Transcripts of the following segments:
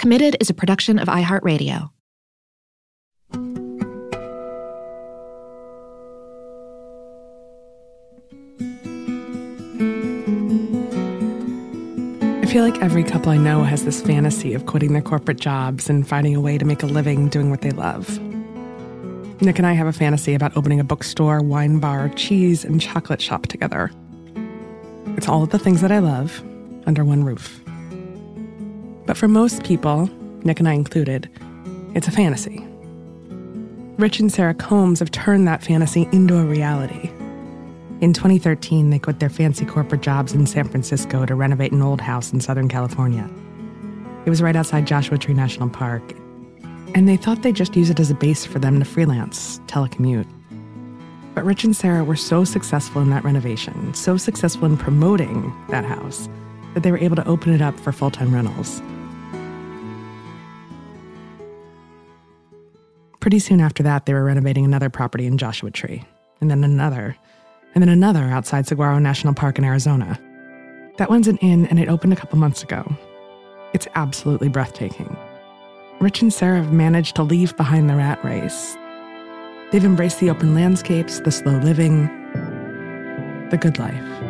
Committed is a production of iHeartRadio. I feel like every couple I know has this fantasy of quitting their corporate jobs and finding a way to make a living doing what they love. Nick and I have a fantasy about opening a bookstore, wine bar, cheese, and chocolate shop together. It's all of the things that I love under one roof. But for most people, Nick and I included, it's a fantasy. Rich and Sarah Combs have turned that fantasy into a reality. In 2013, they quit their fancy corporate jobs in San Francisco to renovate an old house in Southern California. It was right outside Joshua Tree National Park, and they thought they'd just use it as a base for them to freelance, telecommute. But Rich and Sarah were so successful in that renovation, so successful in promoting that house, that they were able to open it up for full time rentals. Pretty soon after that, they were renovating another property in Joshua Tree, and then another, and then another outside Saguaro National Park in Arizona. That one's an inn, and it opened a couple months ago. It's absolutely breathtaking. Rich and Sarah have managed to leave behind the rat race. They've embraced the open landscapes, the slow living, the good life.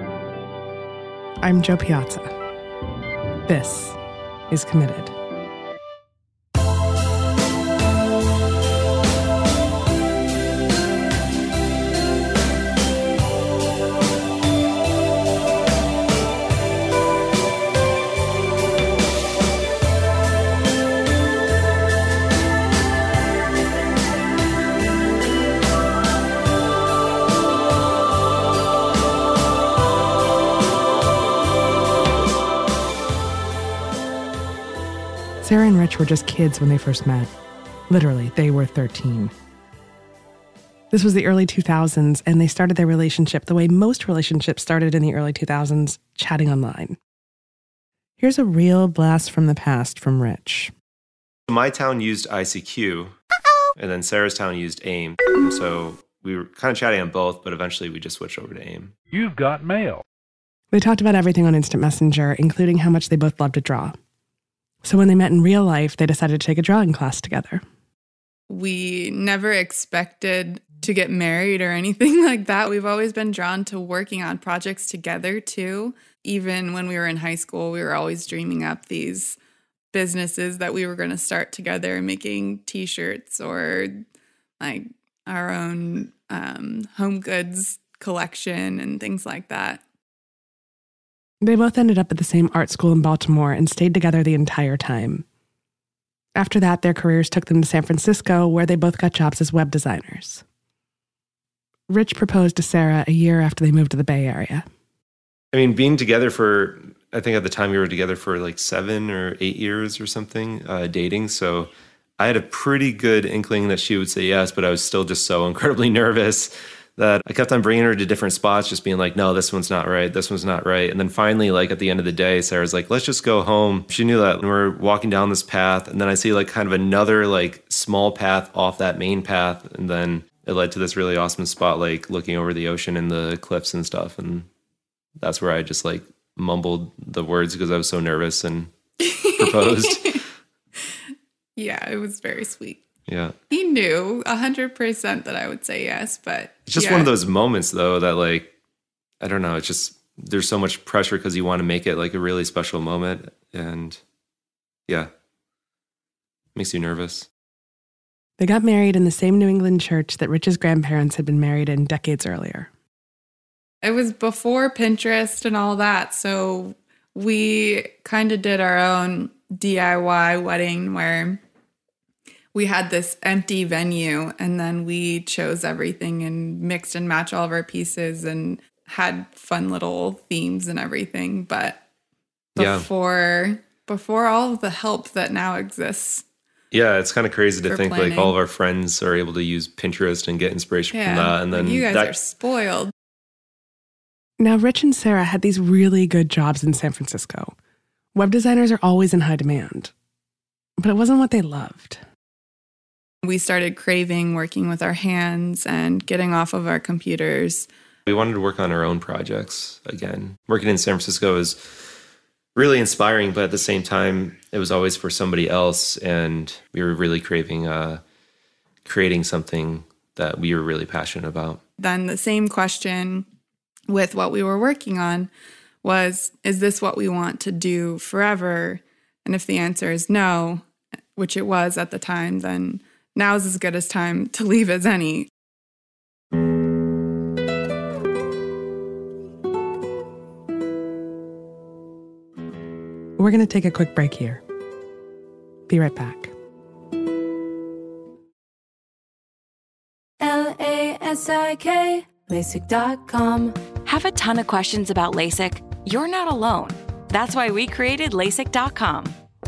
I'm Jo Piazza. This is Committed. Sarah and Rich were just kids when they first met. Literally, they were 13. This was the early 2000s, and they started their relationship the way most relationships started in the early 2000s chatting online. Here's a real blast from the past from Rich. My town used ICQ, and then Sarah's town used AIM. So we were kind of chatting on both, but eventually we just switched over to AIM. You've got mail. They talked about everything on Instant Messenger, including how much they both loved to draw. So when they met in real life, they decided to take a drawing class together. We never expected to get married or anything like that. We've always been drawn to working on projects together too. Even when we were in high school, we were always dreaming up these businesses that we were going to start together, making t shirts or like our own um, home goods collection and things like that. They both ended up at the same art school in Baltimore and stayed together the entire time. After that, their careers took them to San Francisco, where they both got jobs as web designers. Rich proposed to Sarah a year after they moved to the Bay Area. I mean, being together for, I think at the time we were together for like seven or eight years or something, uh, dating. So I had a pretty good inkling that she would say yes, but I was still just so incredibly nervous that I kept on bringing her to different spots, just being like, no, this one's not right. This one's not right. And then finally, like at the end of the day, Sarah's like, let's just go home. She knew that And we're walking down this path. And then I see like kind of another like small path off that main path. And then it led to this really awesome spot, like looking over the ocean and the cliffs and stuff. And that's where I just like mumbled the words because I was so nervous and proposed. yeah, it was very sweet. Yeah. He knew 100% that I would say yes, but it's just yeah. one of those moments though that like I don't know, it's just there's so much pressure because you want to make it like a really special moment and yeah. Makes you nervous. They got married in the same New England church that Rich's grandparents had been married in decades earlier. It was before Pinterest and all that, so we kind of did our own DIY wedding where we had this empty venue and then we chose everything and mixed and matched all of our pieces and had fun little themes and everything. But before yeah. before all of the help that now exists yeah it's kind of crazy to think planning. like all of our friends are able to use pinterest and get inspiration yeah, from that and then you guys that, are spoiled. Now rich and sarah had these really good jobs in san francisco. Web designers are always in high demand. But it wasn't what they loved we started craving working with our hands and getting off of our computers. We wanted to work on our own projects again. Working in San Francisco is really inspiring, but at the same time, it was always for somebody else. And we were really craving uh, creating something that we were really passionate about. Then the same question with what we were working on was Is this what we want to do forever? And if the answer is no, which it was at the time, then now's as good as time to leave as any. We're going to take a quick break here. Be right back. L A S I K, LASIK.com. Have a ton of questions about LASIK? You're not alone. That's why we created LASIK.com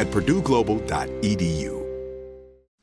at purdueglobal.edu.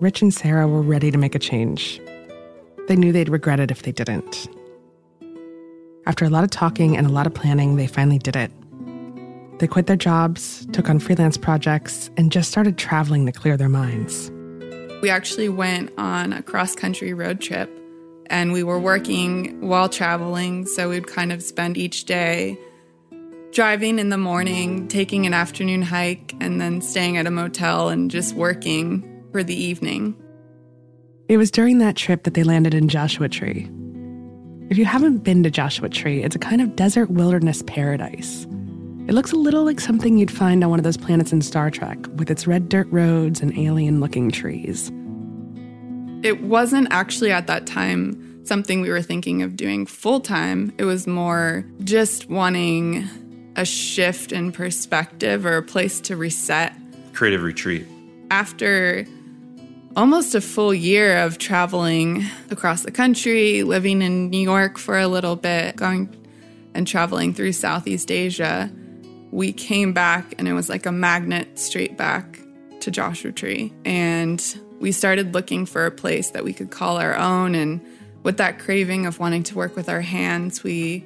Rich and Sarah were ready to make a change. They knew they'd regret it if they didn't. After a lot of talking and a lot of planning, they finally did it. They quit their jobs, took on freelance projects, and just started traveling to clear their minds. We actually went on a cross country road trip and we were working while traveling. So we'd kind of spend each day driving in the morning, taking an afternoon hike, and then staying at a motel and just working for the evening. It was during that trip that they landed in Joshua Tree. If you haven't been to Joshua Tree, it's a kind of desert wilderness paradise. It looks a little like something you'd find on one of those planets in Star Trek, with its red dirt roads and alien looking trees. It wasn't actually at that time something we were thinking of doing full time. It was more just wanting a shift in perspective or a place to reset. Creative retreat. After almost a full year of traveling across the country, living in New York for a little bit, going and traveling through Southeast Asia, we came back and it was like a magnet straight back to Joshua Tree. And we started looking for a place that we could call our own. And with that craving of wanting to work with our hands, we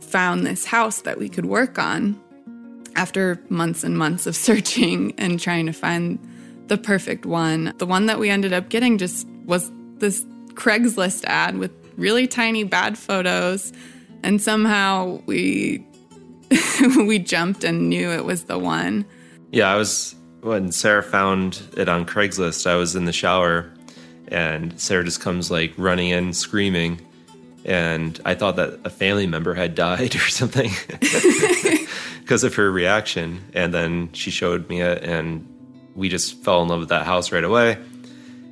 found this house that we could work on after months and months of searching and trying to find the perfect one. The one that we ended up getting just was this Craigslist ad with really tiny bad photos and somehow we we jumped and knew it was the one. Yeah, I was when Sarah found it on Craigslist, I was in the shower and Sarah just comes like running in screaming and I thought that a family member had died or something because of her reaction and then she showed me it and we just fell in love with that house right away.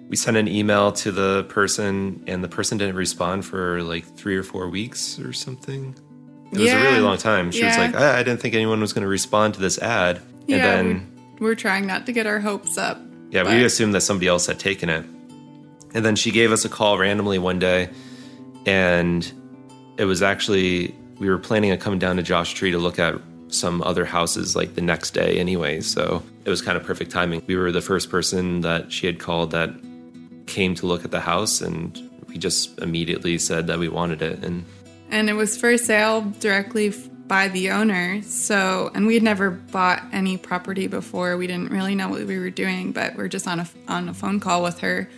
We sent an email to the person, and the person didn't respond for like three or four weeks or something. It was a really long time. She was like, I, I didn't think anyone was going to respond to this ad. And yeah, then, we, we're trying not to get our hopes up. yeah, but- we assumed that somebody else had taken it. And then she gave us a call randomly one day, and it was actually, we were planning on coming down to Josh Tree to look at some other houses like the next day anyway. So it was kind of perfect timing. We were the first person that she had called that came to look at the house, and we just immediately said that we wanted it. And and it was for sale directly by the owner. So, and we had never bought any property before. We didn't really know what we were doing, but we're just on a on a phone call with her.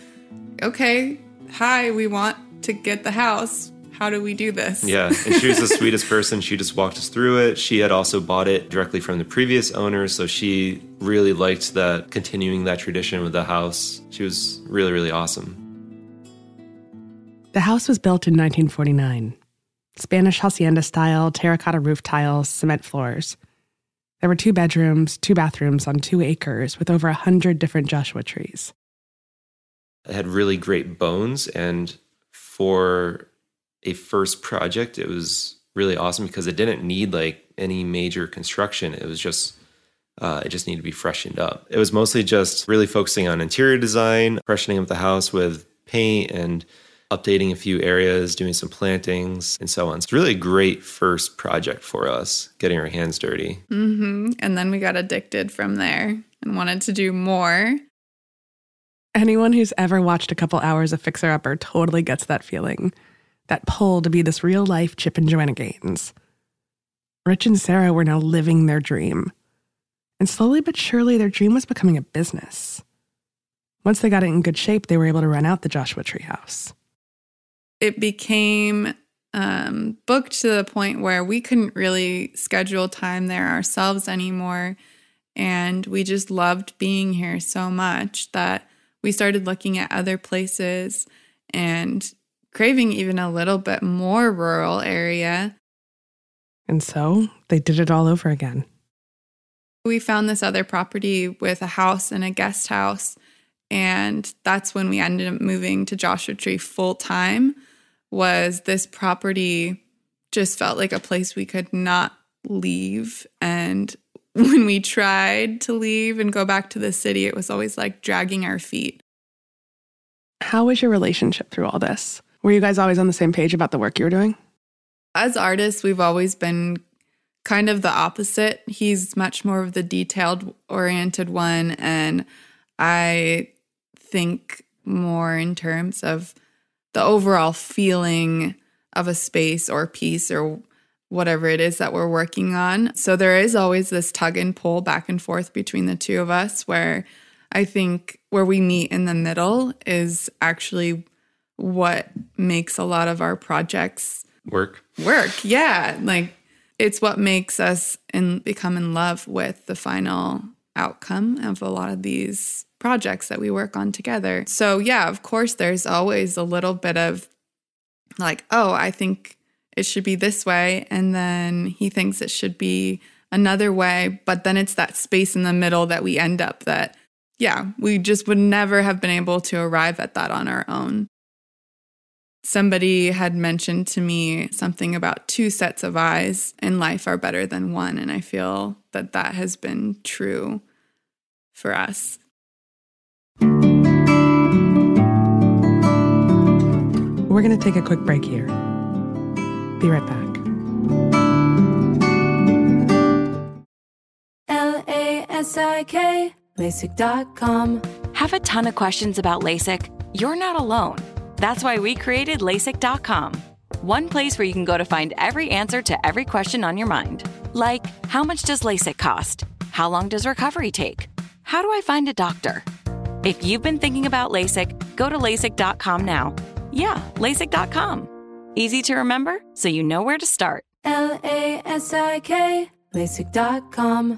Okay, hi, we want to get the house. How do we do this? Yeah, and she was the sweetest person. She just walked us through it. She had also bought it directly from the previous owner, so she really liked that continuing that tradition with the house. She was really, really awesome. The house was built in 1949. Spanish hacienda style, terracotta roof tiles, cement floors. There were two bedrooms, two bathrooms on two acres with over a hundred different Joshua trees. It had really great bones, and for a first project, it was really awesome because it didn't need like any major construction. It was just uh, it just needed to be freshened up. It was mostly just really focusing on interior design, freshening up the house with paint and updating a few areas, doing some plantings, and so on. It's really a great first project for us, getting our hands dirty. hmm And then we got addicted from there and wanted to do more. Anyone who's ever watched a couple hours of Fixer Upper totally gets that feeling. That pull to be this real life Chip and Joanna Gaines. Rich and Sarah were now living their dream. And slowly but surely, their dream was becoming a business. Once they got it in good shape, they were able to rent out the Joshua Tree House. It became um, booked to the point where we couldn't really schedule time there ourselves anymore. And we just loved being here so much that we started looking at other places and craving even a little bit more rural area. And so they did it all over again. We found this other property with a house and a guest house. And that's when we ended up moving to Joshua Tree full time was this property just felt like a place we could not leave. And when we tried to leave and go back to the city, it was always like dragging our feet. How was your relationship through all this? Were you guys always on the same page about the work you were doing? As artists, we've always been kind of the opposite. He's much more of the detailed oriented one. And I think more in terms of the overall feeling of a space or piece or whatever it is that we're working on. So there is always this tug and pull back and forth between the two of us where I think where we meet in the middle is actually what makes a lot of our projects Work. work. Yeah, like it's what makes us and become in love with the final outcome of a lot of these projects that we work on together. So yeah, of course there's always a little bit of like, oh, I think it should be this way and then he thinks it should be another way, but then it's that space in the middle that we end up that yeah, we just would never have been able to arrive at that on our own. Somebody had mentioned to me something about two sets of eyes in life are better than one. And I feel that that has been true for us. We're going to take a quick break here. Be right back. L A S I K, LASIK.com. Have a ton of questions about LASIK? You're not alone. That's why we created LASIK.com. One place where you can go to find every answer to every question on your mind. Like, how much does LASIK cost? How long does recovery take? How do I find a doctor? If you've been thinking about LASIK, go to LASIK.com now. Yeah, LASIK.com. Easy to remember, so you know where to start. L A S I K, LASIK.com.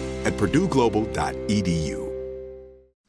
at purdueglobal.edu.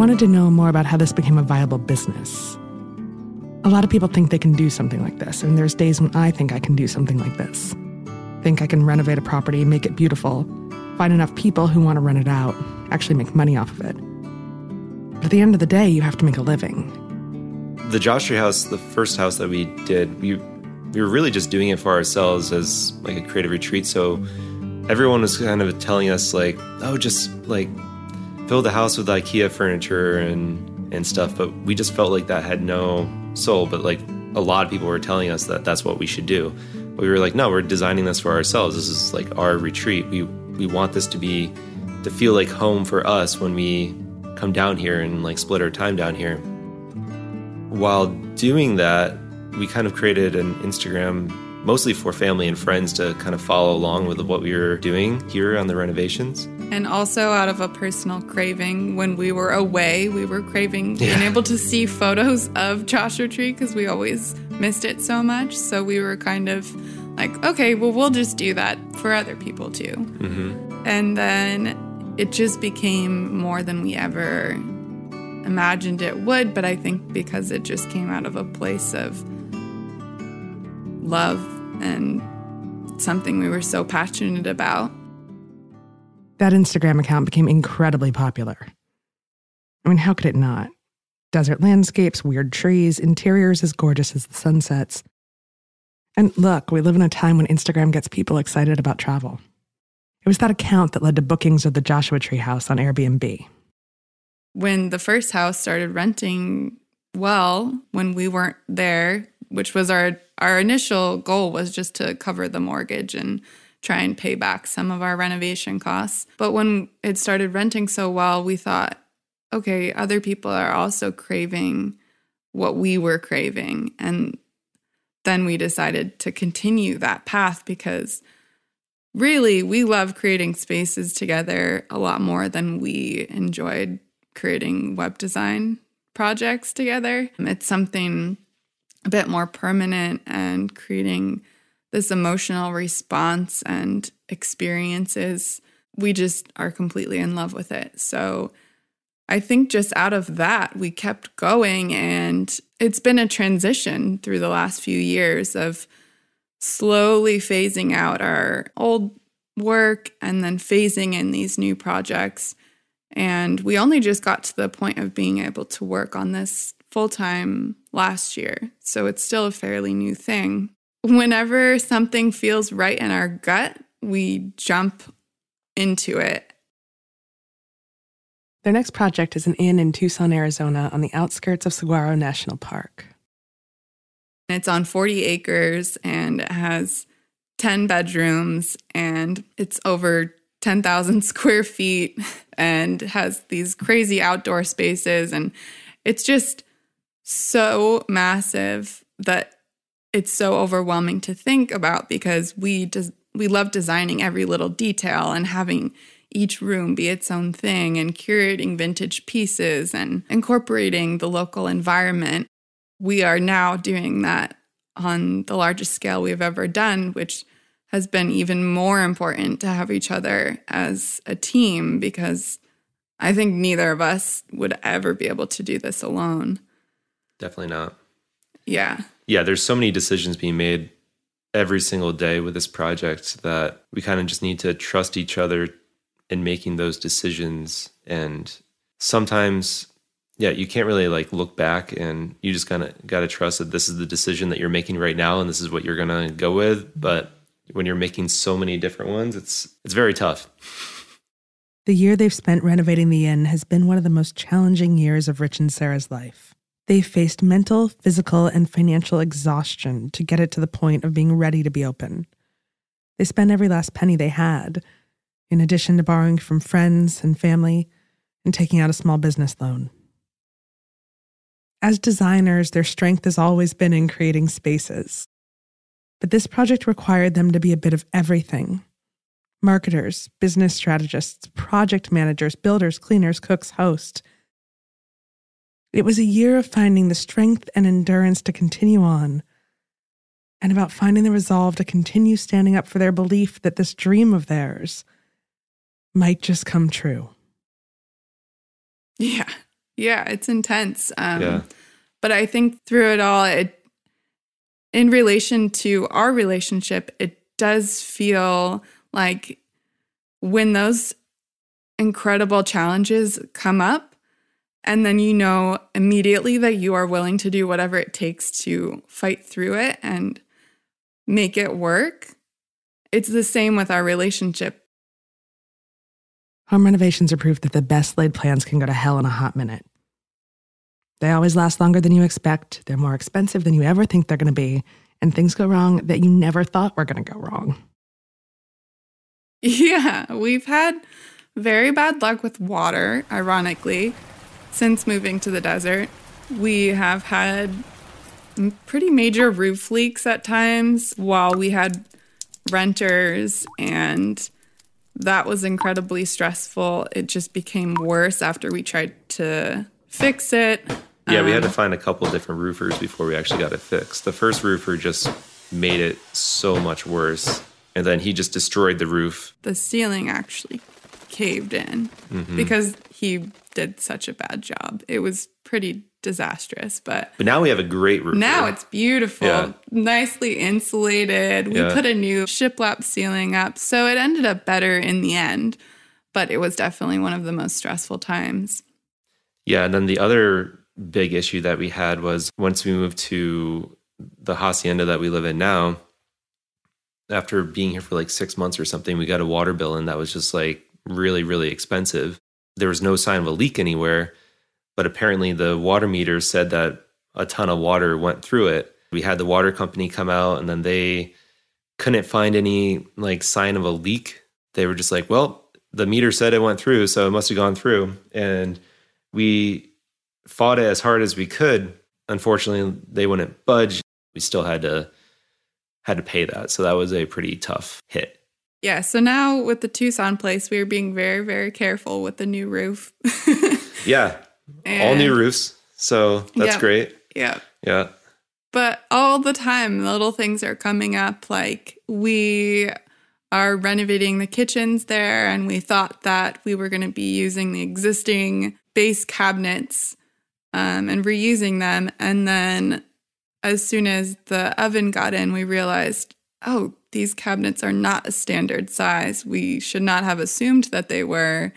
Wanted to know more about how this became a viable business. A lot of people think they can do something like this, and there's days when I think I can do something like this. Think I can renovate a property, make it beautiful, find enough people who want to rent it out, actually make money off of it. But at the end of the day, you have to make a living. The Joshua House, the first house that we did, we we were really just doing it for ourselves as like a creative retreat. So everyone was kind of telling us like, oh, just like fill the house with IKEA furniture and and stuff. But we just felt like that had no soul. But like a lot of people were telling us that that's what we should do. But we were like, no, we're designing this for ourselves. This is like our retreat. We we want this to be to feel like home for us when we come down here and like split our time down here. While doing that, we kind of created an Instagram mostly for family and friends to kind of follow along with what we were doing here on the renovations. And also out of a personal craving, when we were away, we were craving being able to see photos of Joshua Tree because we always missed it so much. So we were kind of like, okay, well, we'll just do that for other people too. Mm-hmm. And then it just became more than we ever imagined it would. But I think because it just came out of a place of love and something we were so passionate about. That Instagram account became incredibly popular. I mean, how could it not? Desert landscapes, weird trees, interiors as gorgeous as the sunsets. And look, we live in a time when Instagram gets people excited about travel. It was that account that led to bookings of the Joshua Tree house on Airbnb. when the first house started renting well when we weren't there which was our our initial goal was just to cover the mortgage and try and pay back some of our renovation costs but when it started renting so well we thought okay other people are also craving what we were craving and then we decided to continue that path because really we love creating spaces together a lot more than we enjoyed creating web design projects together. It's something a bit more permanent and creating this emotional response and experiences. We just are completely in love with it. So I think just out of that, we kept going. And it's been a transition through the last few years of slowly phasing out our old work and then phasing in these new projects. And we only just got to the point of being able to work on this full time last year. So it's still a fairly new thing. Whenever something feels right in our gut, we jump into it. Their next project is an inn in Tucson, Arizona, on the outskirts of Saguaro National Park. It's on 40 acres and it has 10 bedrooms and it's over 10,000 square feet and has these crazy outdoor spaces. And it's just so massive that it's so overwhelming to think about because we just we love designing every little detail and having each room be its own thing and curating vintage pieces and incorporating the local environment we are now doing that on the largest scale we've ever done, which has been even more important to have each other as a team because I think neither of us would ever be able to do this alone. Definitely not. Yeah. Yeah, there's so many decisions being made every single day with this project that we kind of just need to trust each other in making those decisions and sometimes yeah you can't really like look back and you just kind of got to trust that this is the decision that you're making right now and this is what you're going to go with but when you're making so many different ones it's it's very tough The year they've spent renovating the inn has been one of the most challenging years of Rich and Sarah's life. They faced mental, physical, and financial exhaustion to get it to the point of being ready to be open. They spent every last penny they had, in addition to borrowing from friends and family and taking out a small business loan. As designers, their strength has always been in creating spaces. But this project required them to be a bit of everything marketers, business strategists, project managers, builders, cleaners, cooks, hosts. It was a year of finding the strength and endurance to continue on, and about finding the resolve to continue standing up for their belief that this dream of theirs might just come true. Yeah. Yeah, it's intense. Um, Yeah. But I think through it all, it, in relation to our relationship, it does feel like when those incredible challenges come up, and then you know immediately that you are willing to do whatever it takes to fight through it and make it work. It's the same with our relationship. Home renovations are proof that the best laid plans can go to hell in a hot minute. They always last longer than you expect, they're more expensive than you ever think they're going to be, and things go wrong that you never thought were going to go wrong. Yeah, we've had very bad luck with water, ironically, since moving to the desert. We have had pretty major roof leaks at times while we had renters, and that was incredibly stressful. It just became worse after we tried to fix it. Yeah, we had to Um, find a couple different roofers before we actually got it fixed. The first roofer just made it so much worse. And then he just destroyed the roof. the ceiling actually caved in Mhm. because he did such a bad job. It was pretty disastrous, but But now we have a great roof. now it's beautiful, Yeah. nicely insulated. We Yeah. put a new shiplap ceiling up, so it ended up better in the end, but it was definitely one of the most stressful times. Yeah, and then the other big issue that we had was once we moved to the hacienda that we live in now, after being here for like six months or something, we got a water bill and that was just like really, really expensive. There was no sign of a leak anywhere, but apparently the water meter said that a ton of water went through it. We had the water company come out and then they couldn't find any like sign of a leak. They were just like, well, the meter said it went through, so it must have gone through. And we fought it as hard as we could. Unfortunately, they wouldn't budge. We still had to had to pay that. So that was a pretty tough hit. Yeah, so now with the Tucson place, we are being very, very careful with the new roof. Yeah. all new roofs. So that's Yeah. great. Yeah. Yeah. But all the time, little things are coming up. Like we are renovating the kitchens there, and we thought that we were going to be using the existing base cabinets um, and reusing them. And then as soon as the oven got in, we realized, oh, these cabinets are not a standard size. We should not have assumed that they were.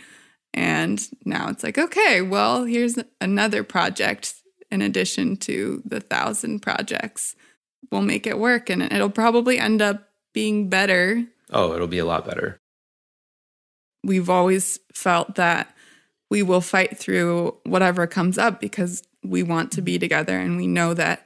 And now it's like, okay, well, here's another project in addition to the thousand projects. We'll make it work and it'll probably end up being better. Oh, it'll be a lot better. We've always felt that we will fight through whatever comes up because we want to be together and we know that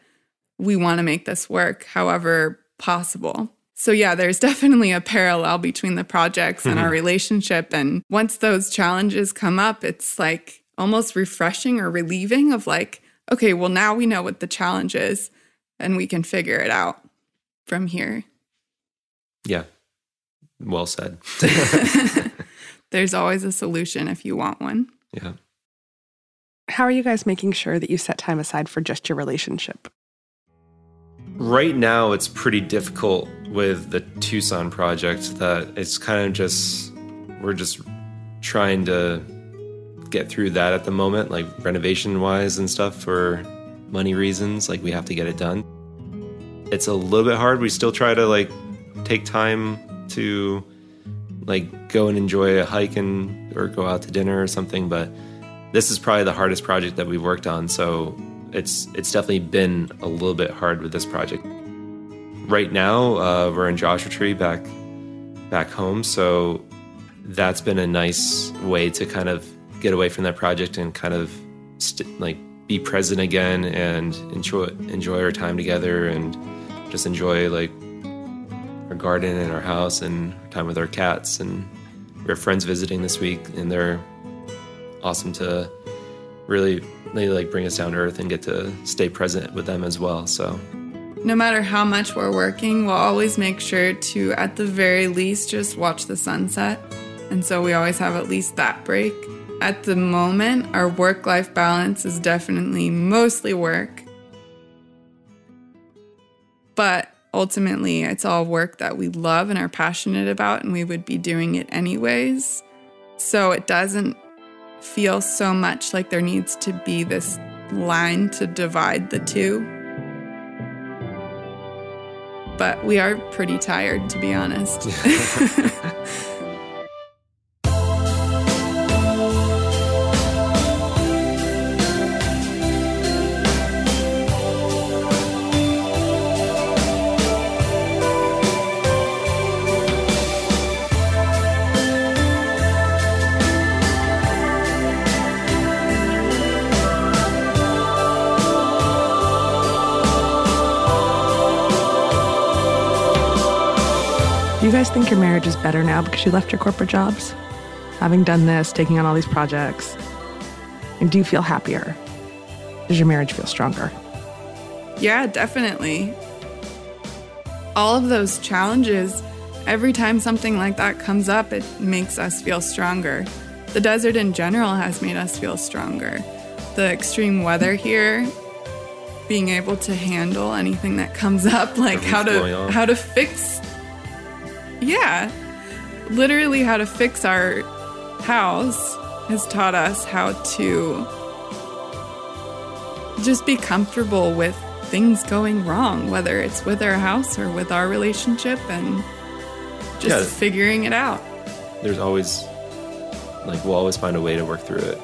we want to make this work however possible. So, yeah, there's definitely a parallel between the projects and our Mhm. relationship. And once those challenges come up, it's like almost refreshing or relieving of like, okay, well, now we know what the challenge is and we can figure it out from here. Yeah. Well said. There's always a solution if you want one. yeah. How are you guys making sure that you set time aside for just your relationship? Right now, it's pretty difficult with the Tucson project that it's kind of just, we're just trying to get through that at the moment, like renovation wise and stuff for money reasons. Like, we have to get it done. It's a little bit hard. We still try to like take time to like go and enjoy a hike and or go out to dinner or something, but this is probably the hardest project that we've worked on. So it's it's definitely been a little bit hard with this project. Right now, uh, we're in Joshua Tree back back home, so that's been a nice way to kind of get away from that project and kind of st- like be present again and enjoy enjoy our time together and just enjoy like our garden and our house and time with our cats. And we have friends visiting this week and they're awesome to really they like bring us down to earth and get to stay present with them as well. So no matter how much we're working we'll always make sure to at the very least just watch the sunset. And so we always have at least that break. At the moment our work life balance is definitely mostly work. But ultimately it's all work that we love and are passionate about and we would be doing it anyways. So it doesn't feel so much like there needs to be this line to divide the two. But we are pretty tired, to be honest. think your marriage is better now because you left your corporate jobs? Having done this, taking on all these projects, and do you feel happier? Does your marriage feel stronger? yeah, definitely. All of those challenges, every time something like that comes up, it makes us feel stronger. The desert in general has made us feel stronger. The extreme weather here, being able to handle anything that comes up, like how to how to fix yeah, literally how to fix our house has taught us how to just be comfortable with things going wrong, whether it's with our house or with our relationship, and just Yeah. figuring it out. there's always like we'll always find a way to work through it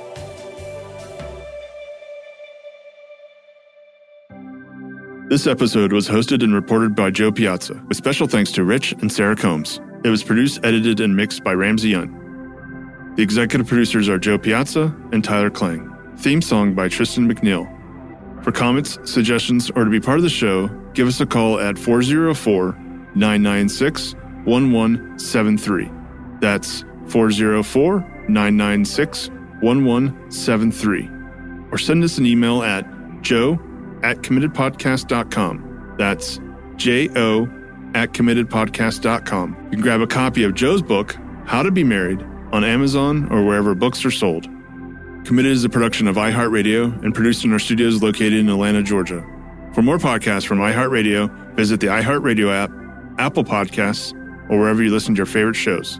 This episode was hosted and reported by Jo Piazza, with special thanks to Rich and Sarah Combs. It was produced, edited, and mixed by Ramsey Young. The executive producers are Jo Piazza and Tyler Klang. Theme song by Tristan McNeil. For comments, suggestions, or to be part of the show, give us a call at 404 996 1173. That's 404 996 1173. Or send us an email at jo at committedpodcast.com. That's J O at committedpodcast.com. You can grab a copy of Jo's book, How to Be Married, on Amazon or wherever books are sold. Committed is a production of iHeartRadio and produced in our studios located in Atlanta, Georgia. For more podcasts from iHeartRadio, visit the iHeartRadio app, Apple Podcasts, or wherever you listen to your favorite shows.